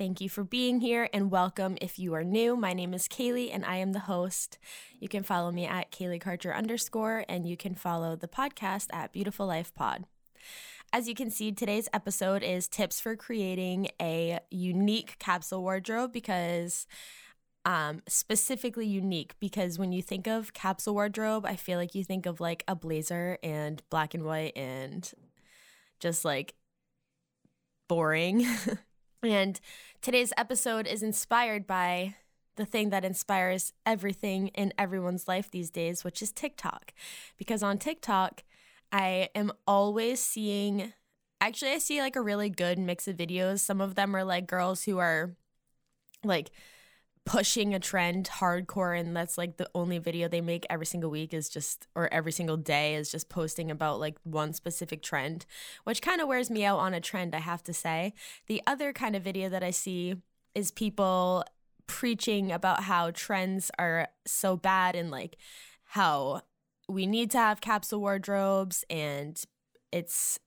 Thank you for being here and welcome if you are new. My name is Kaylee and I am the host. You can follow me at Kaylee Karcher underscore and you can follow the podcast at Beautiful Life Pod. As you can see, today's episode is tips for creating a unique capsule wardrobe because um, specifically unique because when you think of capsule wardrobe, I feel like you think of like a blazer and black and white and just like boring. And today's episode is inspired by the thing that inspires everything in everyone's life these days, which is TikTok. Because on TikTok, I am always seeing, actually, I see like a really good mix of videos. Some of them are like girls who are like pushing a trend hardcore and that's like the only video they make every single week is just or every single day is just posting about like one specific trend which kind of wears me out on a trend i have to say. The other kind of video that i see is people preaching about how trends are so bad and like how we need to have capsule wardrobes and it's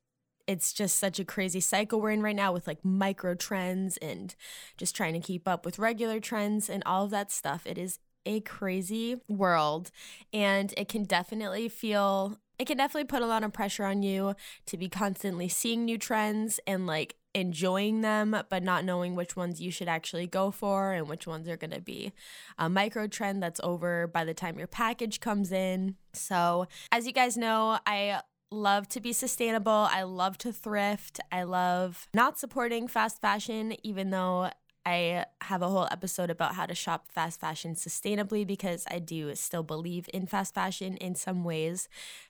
it's just such a crazy cycle we're in right now with like micro trends and just trying to keep up with regular trends and all of that stuff. It is a crazy world and it can definitely feel it can definitely put a lot of pressure on you to be constantly seeing new trends and like enjoying them but not knowing which ones you should actually go for and which ones are going to be a micro trend that's over by the time your package comes in so as you guys know i love to be sustainable. I love to thrift. I love not supporting fast fashion, even though I have a whole episode about how to shop fast fashion sustainably because I do still believe in fast fashion in some ways.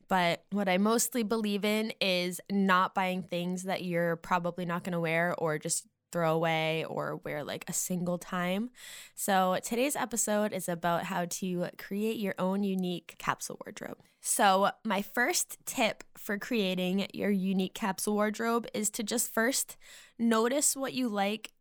But what I mostly believe in is not buying things that you're probably not going to wear or just throw away or wear like a single time. So today's episode is about how to create your own unique capsule wardrobe. So, my first tip for creating your unique capsule wardrobe is to just first notice what you like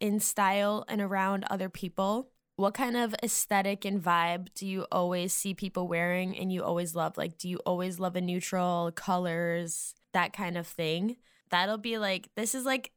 in style and around other people. What kind of aesthetic and vibe do you always see people wearing and you always love? Like, do you always love a neutral, colors, that kind of thing? That'll be like, this is like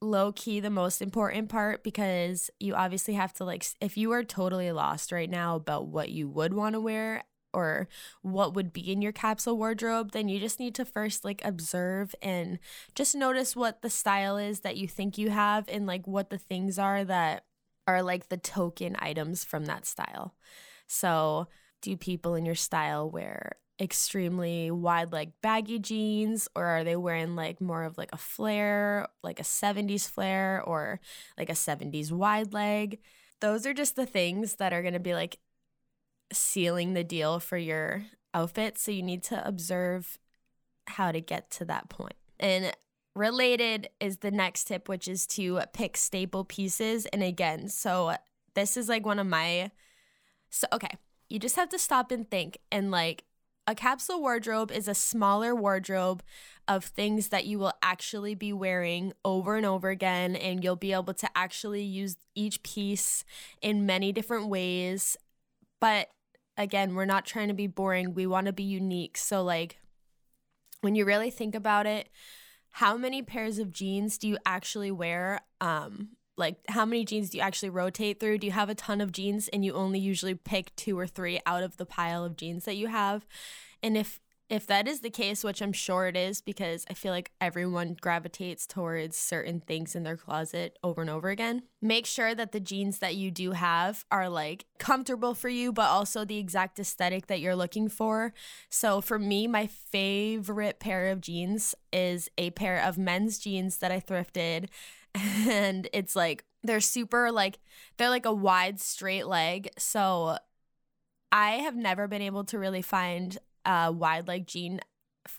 low key the most important part because you obviously have to like if you are totally lost right now about what you would want to wear or what would be in your capsule wardrobe then you just need to first like observe and just notice what the style is that you think you have and like what the things are that are like the token items from that style. So do people in your style wear extremely wide like baggy jeans or are they wearing like more of like a flare like a 70s flare or like a 70s wide leg? Those are just the things that are going to be like sealing the deal for your outfit so you need to observe how to get to that point. and related is the next tip which is to pick staple pieces and again so this is like one of my so okay you just have to stop and think and like a capsule wardrobe is a smaller wardrobe of things that you will actually be wearing over and over again, and you'll be able to actually use each piece in many different ways. But again, we're not trying to be boring, we want to be unique. So, like, when you really think about it, how many pairs of jeans do you actually wear um, like how many jeans do you actually rotate through? Do you have a ton of jeans and you only usually pick two or three out of the pile of jeans that you have? And if if that is the case, which I'm sure it is because I feel like everyone gravitates towards certain things in their closet over and over again, make sure that the jeans that you do have are like comfortable for you, but also the exact aesthetic that you're looking for. So for me, my favorite pair of jeans is a pair of men's jeans that I thrifted and it's like they're super like they're like a wide straight leg so i have never been able to really find a wide leg jean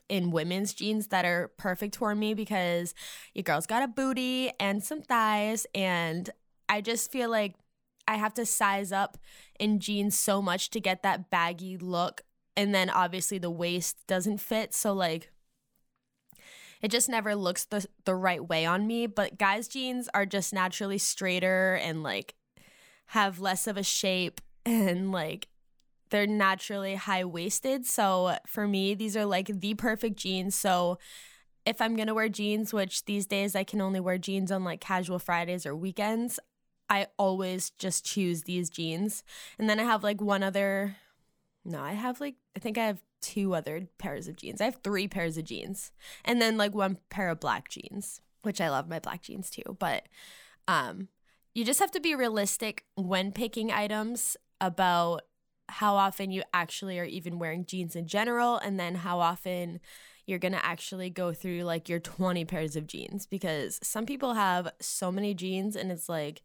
in women's jeans that are perfect for me because your girl's got a booty and some thighs and i just feel like I have to size up in jeans so much to get that baggy look. And then obviously the waist doesn't fit. So, like, it just never looks the, the right way on me. But guys' jeans are just naturally straighter and like have less of a shape and like they're naturally high waisted. So for me, these are like the perfect jeans. So if I'm gonna wear jeans, which these days I can only wear jeans on like casual Fridays or weekends, I always just choose these jeans. And then I have like one other, no, I have like, I think I have two other pairs of jeans. I have three pairs of jeans. And then like one pair of black jeans, which I love my black jeans too. But um, you just have to be realistic when picking items about how often you actually are even wearing jeans in general and then how often you're to actually go through like your 20 pairs of jeans because some people have so many jeans and it's like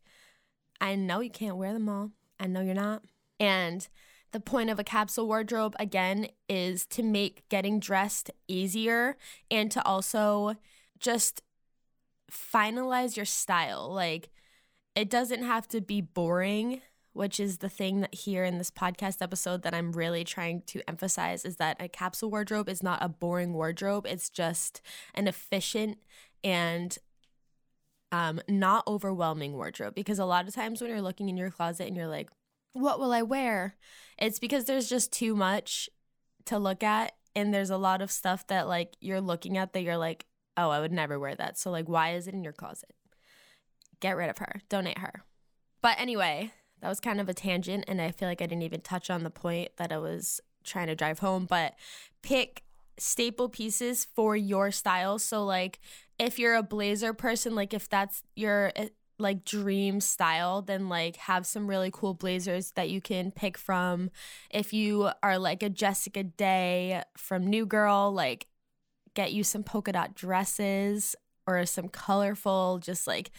I know you can't wear them all. I know you're not. And the point of a capsule wardrobe again is to make getting dressed easier and to also just finalize your style. Like it doesn't have to be boring which is the thing that here in this podcast episode that I'm really trying to emphasize is that a capsule wardrobe is not a boring wardrobe. It's just an efficient and um, not overwhelming wardrobe. Because a lot of times when you're looking in your closet and you're like, what will I wear? It's because there's just too much to look at. And there's a lot of stuff that like you're looking at that you're like, oh, I would never wear that. So, like, why is it in your closet? Get rid of her, donate her. But anyway, that was kind of a tangent and I feel like I didn't even touch on the point that I was trying to drive home, but pick staple pieces for your style. So like if you're a blazer person, like if that's your eh, like dream style, then like have some really cool blazers that you can pick from. If you are like a Jessica Day from New Girl, like get you some polka dot dresses or some colorful just like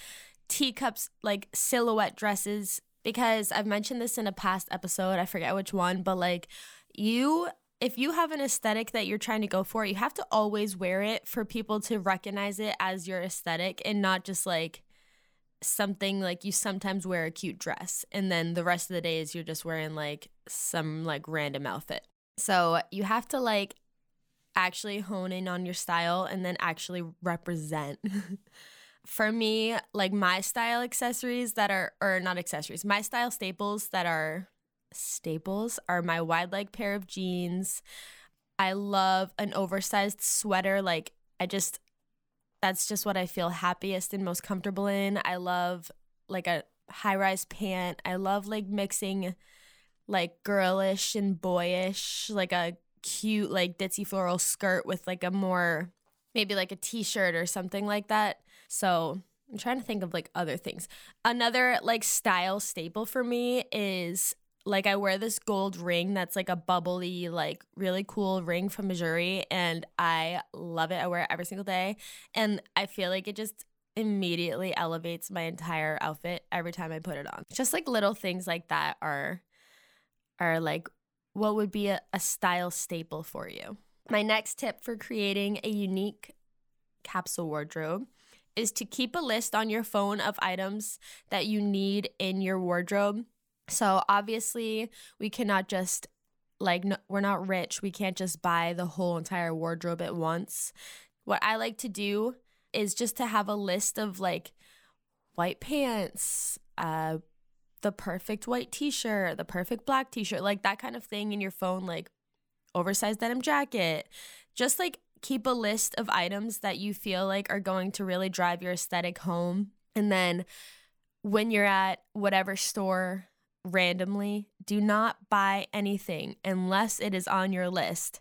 teacups like silhouette dresses because I've mentioned this in a past episode, I forget which one, but like you if you have an aesthetic that you're trying to go for, you have to always wear it for people to recognize it as your aesthetic and not just like something like you sometimes wear a cute dress and then the rest of the days you're just wearing like some like random outfit. So you have to like actually hone in on your style and then actually represent for me, like my style accessories that are, or not accessories, my style staples that are staples are my wide leg pair of jeans. I love an oversized sweater. Like, I just, that's just what I feel happiest and most comfortable in. I love like a high rise pant. I love like mixing like girlish and boyish, like a cute, like ditzy floral skirt with like a more, maybe like a t shirt or something like that. So I'm trying to think of like other things. Another like style staple for me is like I wear this gold ring that's like a bubbly, like really cool ring from Missouri, and I love it. I wear it every single day, and I feel like it just immediately elevates my entire outfit every time I put it on. Just like little things like that are are like what would be a, a style staple for you. My next tip for creating a unique capsule wardrobe is to keep a list on your phone of items that you need in your wardrobe. So obviously, we cannot just like no, we're not rich. We can't just buy the whole entire wardrobe at once. What I like to do is just to have a list of like white pants, uh the perfect white t-shirt, the perfect black t-shirt, like that kind of thing in your phone like oversized denim jacket. Just like keep a list of items that you feel like are going to really drive your aesthetic home. And then when you're at whatever store randomly, do not buy anything unless it is on your list.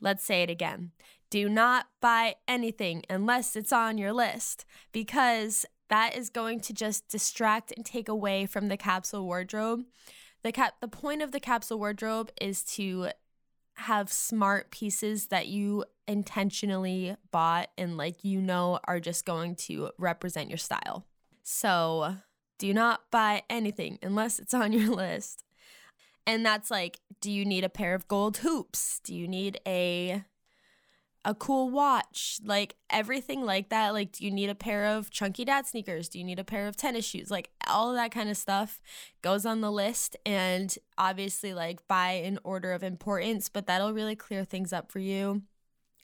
Let's say it again. Do not buy anything unless it's on your list because that is going to just distract and take away from the capsule wardrobe. The cap the point of the capsule wardrobe is to have smart pieces that you intentionally bought and like you know are just going to represent your style. So, do not buy anything unless it's on your list. And that's like, do you need a pair of gold hoops? Do you need a a cool watch, like everything like that. Like, do you need a pair of chunky dad sneakers? Do you need a pair of tennis shoes? Like, all that kind of stuff goes on the list. And obviously, like, by an order of importance, but that'll really clear things up for you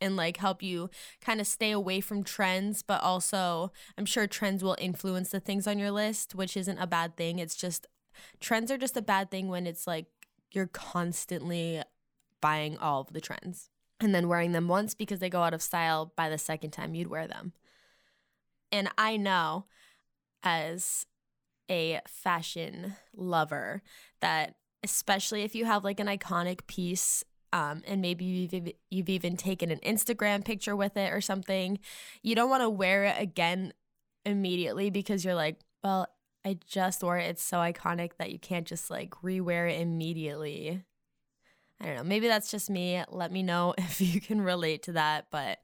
and like help you kind of stay away from trends but also i'm sure trends will influence the things on your list which isn't a bad thing it's just trends are just a bad thing when it's like you're constantly buying all of the trends and then wearing them once because they go out of style by the second time you'd wear them and i know as a fashion lover that especially if you have like an iconic piece um, and maybe you've, you've even taken an Instagram picture with it or something, you don't want to wear it again immediately because you're like, well, I just wore it. It's so iconic that you can't just like rewear it immediately. I don't know. Maybe that's just me. Let me know if you can relate to that. But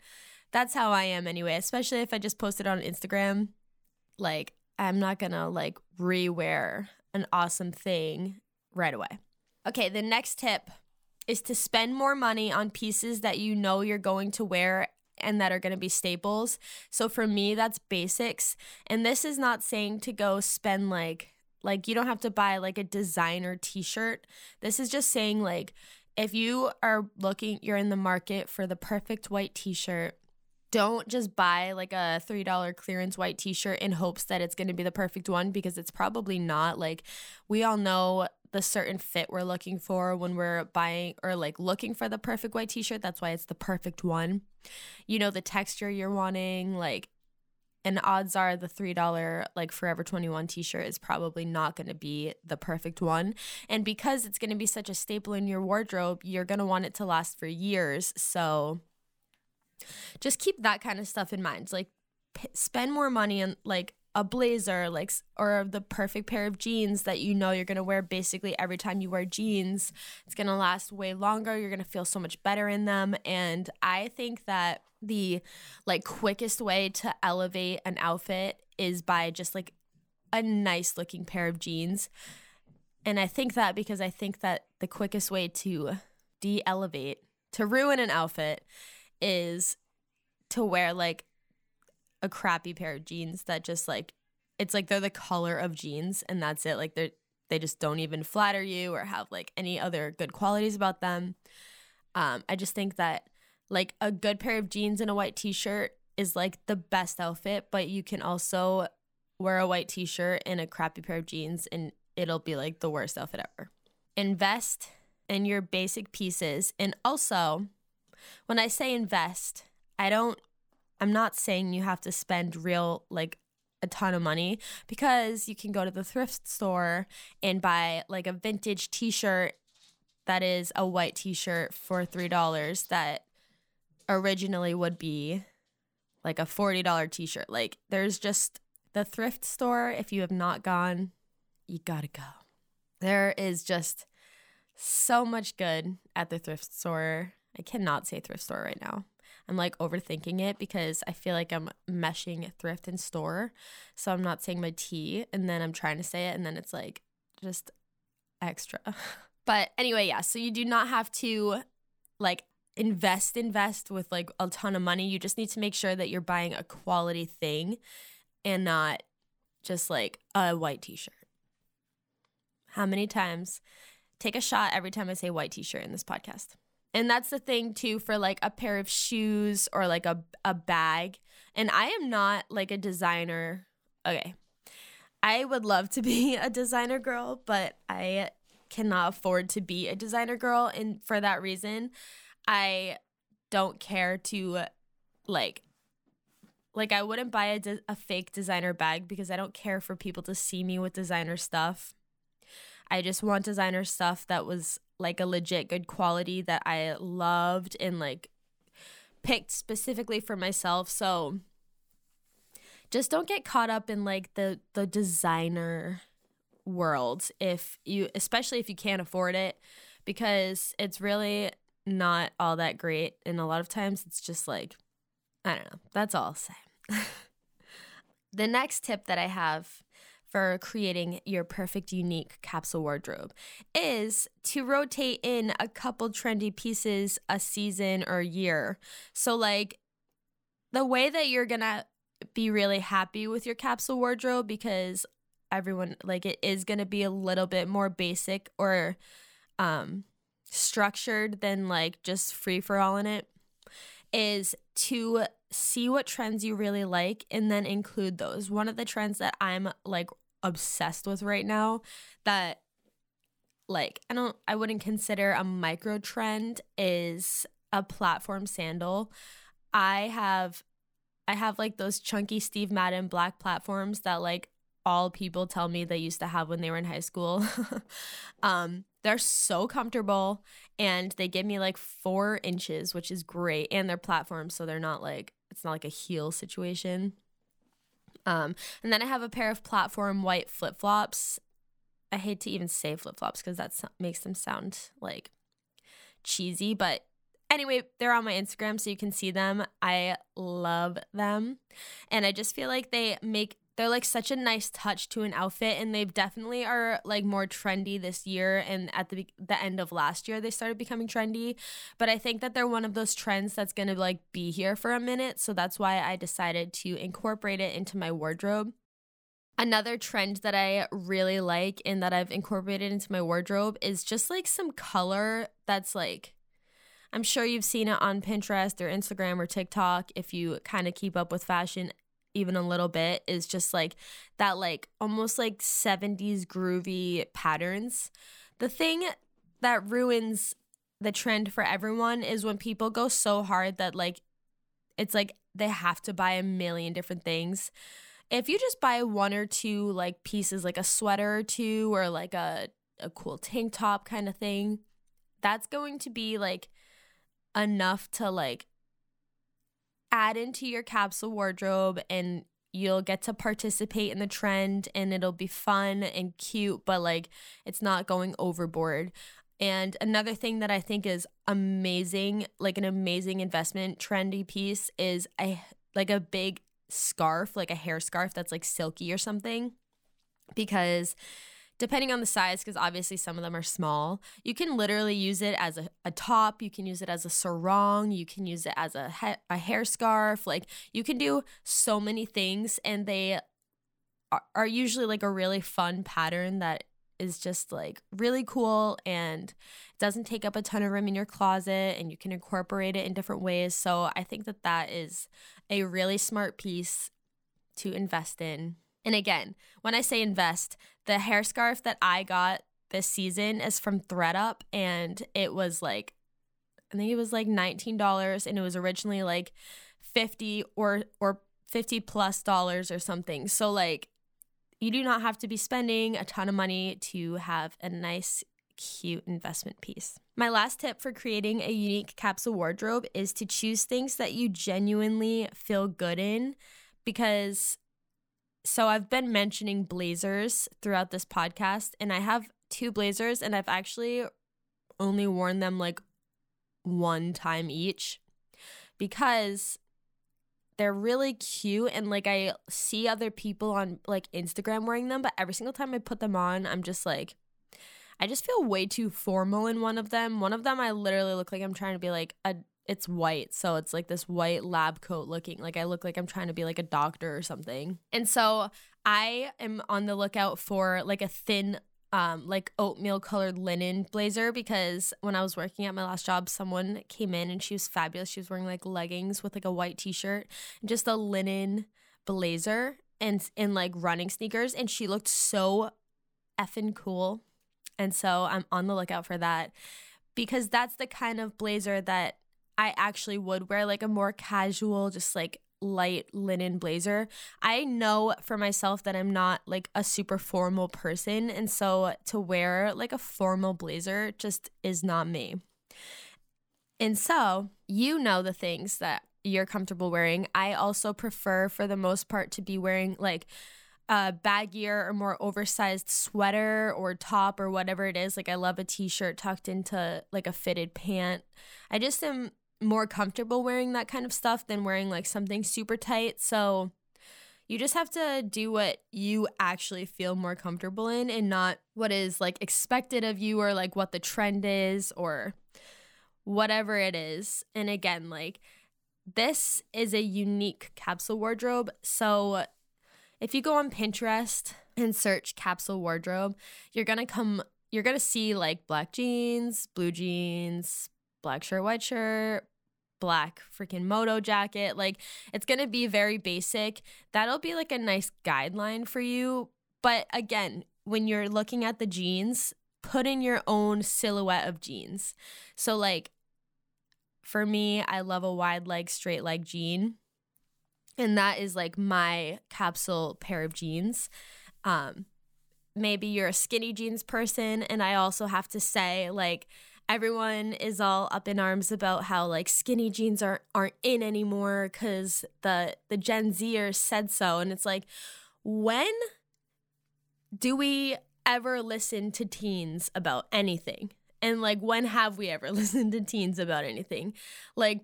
that's how I am anyway, especially if I just post it on Instagram. Like, I'm not to like rewear an awesome thing right away. Okay, the next tip is to spend more money on pieces that you know you're going to wear and that are going to be staples. So for me, that's basics. And this is not saying to go spend like like you don't have to buy like a designer t-shirt. This is just saying like if you are looking you're in the market for the perfect white t-shirt, don't just buy like a $3 clearance white t-shirt in hopes that it's going to be the perfect one because it's probably not. Like we all know the certain fit we're looking for when we're buying or like looking for the perfect white t-shirt that's why it's the perfect one you know the texture you're wanting like and odds are the $3 like forever 21 t-shirt is probably not going to be the perfect one. And because it's going to be such a staple in your wardrobe you're going to want it to last for years. So just keep that kind of stuff in mind. Like p- spend more money on like a blazer like or the perfect pair of jeans that you know you're going to wear basically every time you wear jeans. It's going to last way longer you're going to feel so much better in them. And i think that the like quickest way to elevate an outfit is by just like a nice looking pair of jeans. And i think that because i think that the quickest way to de-elevate to ruin an outfit is to wear like a crappy pair of jeans that just like it's like they're the color of jeans and that's it. Like they're they just don't even flatter you or have like any other good qualities about them. Um, I just think that like a good pair of jeans and a white t-shirt is like the best outfit, but you can also wear a white t-shirt and a crappy pair of jeans and it'll be like the worst outfit ever. Invest in your basic pieces and also when I say invest, I don't I'm not saying you have to spend real like a ton of money because you can go to the thrift store and buy like a vintage t-shirt that is a white t-shirt for $3 that originally would be like a $40 t-shirt. Like there's just the thrift store if you have not gone, you got to go. There is just so much good at the thrift store. I cannot say thrift store right now. I'm like overthinking it because I feel like I'm meshing thrift and store. So I'm not saying my T and then I'm trying to say it and then it's like just extra. but anyway, yeah, so you do not have to like invest invest with like a ton of money. You just need to make sure that you're buying a quality thing and not just like a white t-shirt. How many times take a shot every time I say white t-shirt in this podcast? And that's the thing too for like a pair of shoes or like a a bag. And I am not like a designer. Okay. I would love to be a designer girl, but I cannot afford to be a designer girl and for that reason, I don't care to like like I wouldn't buy a, de- a fake designer bag because I don't care for people to see me with designer stuff. I just want designer stuff that was like a legit good quality that I loved and like picked specifically for myself. So just don't get caught up in like the the designer world if you especially if you can't afford it because it's really not all that great and a lot of times it's just like I don't know. That's all I'll say. the next tip that I have for creating your perfect unique capsule wardrobe is to rotate in a couple trendy pieces a season or year. So like the way that you're to be really happy with your capsule wardrobe because everyone like it is to be a little bit more basic or um structured than like just free for all in it is to see what trends you really like and then include those. One of the trends that I'm like obsessed with right now that like I don't I wouldn't consider a micro trend is a platform sandal. I have I have like those chunky Steve Madden black platforms that like all people tell me they used to have when they were in high school. um, they're so comfortable and they give me like four inches, which is great. And they're platforms, so they're not like it's not like a heel situation. Um, and then I have a pair of platform white flip flops. I hate to even say flip flops because that makes them sound like cheesy, but anyway, they're on my Instagram so you can see them. I love them. And I just feel like they make they're like such a nice touch to an outfit and they definitely are like more trendy this year and at the the end of last year they started becoming trendy. But i think that they're one of those trends that's going to like be here for a minute so that's why i decided to incorporate it into my wardrobe. Another trend that I really like and that I've incorporated into my wardrobe is just like some color that's like I'm sure you've seen it on Pinterest or Instagram or TikTok if you kind of keep up with fashion even a little bit is just like that like almost like 70s groovy patterns. The thing that ruins the trend for everyone is when people go so hard that like it's like they have to buy a million different things. If you just buy one or two like pieces like a sweater or two or like a a cool tank top kind of thing, that's going to be like enough to like add into your capsule wardrobe and you'll get to participate in the trend and it'll be fun and cute, but like it's not going overboard. And another thing that I think is amazing, like an amazing investment trendy piece is a like a big scarf, like a hair scarf that's like silky or something. Because depending on the size, because obviously some of them are small, you can literally use it as a, a top. You can use it as a sarong. You can use it as a, he- a hair scarf. Like you can do so many things, and they are, are usually like a really fun pattern that is just like really cool and doesn't take up a ton of room in your closet and you can incorporate it in different ways. So I think that that is a really smart piece to invest in and again, when I say invest, the hair scarf that I got this season is from thredUP and it was like I think it was like $19 and it was originally like 50 or or 50 plus dollars or something. So like you do not have to be spending a ton of money to have a nice cute investment piece. My last tip for creating a unique capsule wardrobe is to choose things that you genuinely feel good in because so I've been mentioning blazers throughout this podcast, and I have two blazers, and I've actually only worn them like one time each because they're really cute and like I see other people on like Instagram wearing them, but every single time I put them on, I'm just like I just feel way too formal in one of them. One of them I literally look like I'm trying to be like a it's white so it's like this white lab coat looking like i look like i'm trying to be like a doctor or something. And so i am on the lookout for like a thin um like oatmeal colored linen blazer because when i was working at my last job someone came in and she was fabulous. She was wearing like leggings with like a white t-shirt and just a linen blazer and in like running sneakers and she looked so effing cool. And so i'm on the lookout for that because that's the kind of blazer that I actually would wear like a more casual, just like light linen blazer. I know for myself that I'm not like a super formal person. And so to wear like a formal blazer just is not me. And so you know the things that you're comfortable wearing. I also prefer, for the most part, to be wearing like a baggier or more oversized sweater or top or whatever it is. Like I love a t-shirt tucked into like a fitted pant. I just am more comfortable wearing that kind of stuff than wearing like something super tight. So, You just have to do what you actually feel more comfortable in and not what is like expected of you or like what the trend is or whatever it is. And again, like this is a unique capsule wardrobe. So if you go on Pinterest and search capsule wardrobe, you're going to come you're going to see like black jeans, blue jeans, black shirt, white shirt, black freaking moto jacket. Like it's going to be very basic. That'll be like a nice guideline for you. But again, when you're looking at the jeans, put in your own silhouette of jeans. So like for me, I love a wide leg, straight leg jean. And that is like my capsule pair of jeans. Um, maybe you're a skinny jeans person. And I also have to say, like, everyone is all up in arms about how like skinny jeans aren't aren't in anymore because the the Gen Zers said so, and it's like, when do we ever listen to teens about anything? And like, when have we ever listened to teens about anything? Like,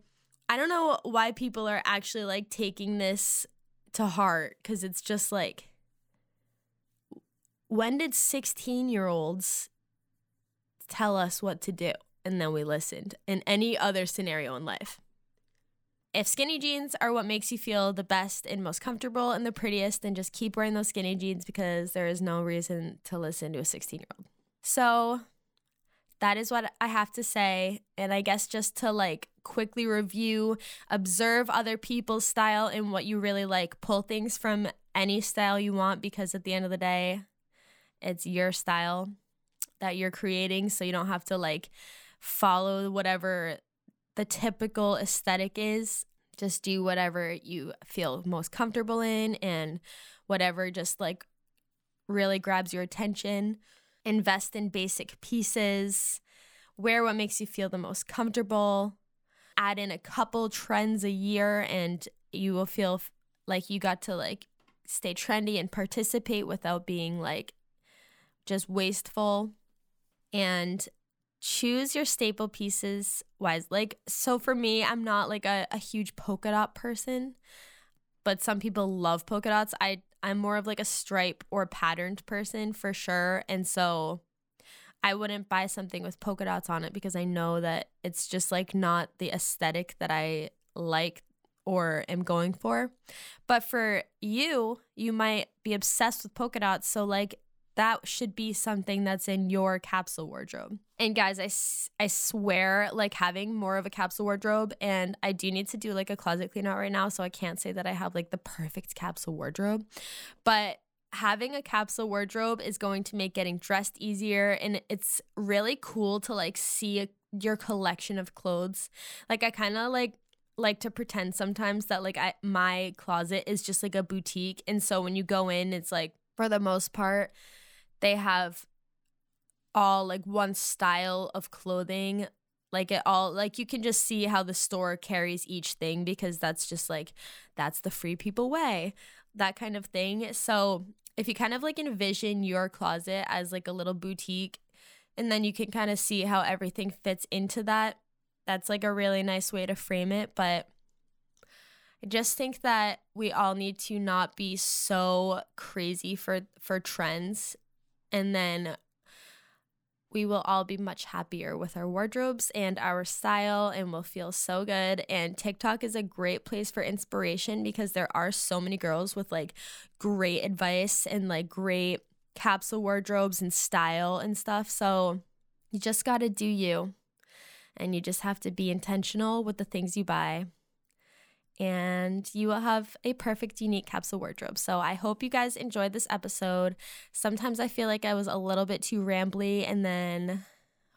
I don't know why people are actually like taking this to heart because it's just like, when did 16 year olds tell us what to do. And then we listened in any other scenario in life. If skinny jeans are what makes you feel the best and most comfortable and the prettiest, then just keep wearing those skinny jeans because there is no reason to listen to a 16 year old. So that is what I have to say. And I guess just to like quickly review, observe other people's style and what you really like, pull things from any style you want because at the end of the day, it's your style that you're creating so you don't have to like follow whatever the typical aesthetic is. Just do whatever you feel most comfortable in and whatever just like really grabs your attention. Invest in basic pieces. Wear what makes you feel the most comfortable. Add in a couple trends a year and you will feel like you got to like stay trendy and participate without being like just wasteful and choose your staple pieces wise. Like, so for me, I'm not like a, a huge polka dot person, but some people love polka dots. I, I'm more of like a stripe or patterned person for sure. And so I wouldn't buy something with polka dots on it because I know that it's just like not the aesthetic that I like or am going for. But for you, you might be obsessed with polka dots. So, like, that should be something that's in your capsule wardrobe. And guys, I, I swear, like having more of a capsule wardrobe, and I do need to do like a closet clean out right now. So I can't say that I have like the perfect capsule wardrobe, but having a capsule wardrobe is going to make getting dressed easier. And it's really cool to like see a, your collection of clothes. Like, I kind of like, like to pretend sometimes that like I my closet is just like a boutique and so when you go in it's like for the most part they have all like one style of clothing. Like it all like you can just see how the store carries each thing because that's just like that's the free people way that kind of thing. So if you kind of like envision your closet as like a little boutique and then you can kind of see how everything fits into that that's like a really nice way to frame it. But I just think that we all need to not be so crazy for for trends and then we will all be much happier with our wardrobes and our style and will feel so good. And TikTok is a great place for inspiration because there are so many girls with like great advice and like great capsule wardrobes and style and stuff. So you just got to do you. And you just have to be intentional with the things you buy and you will have a perfect, unique capsule wardrobe. So I hope you guys enjoyed this episode. Sometimes I feel like I was a little bit too rambly, and then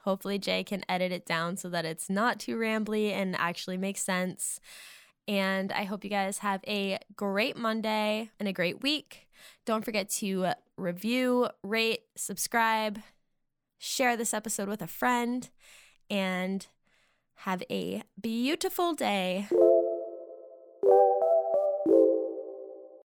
hopefully Jay can edit it down so that it's not too rambly and actually makes sense. And I hope you guys have a great Monday and a great week. Don't forget to review, rate, subscribe, share this episode with a friend, and have a beautiful day.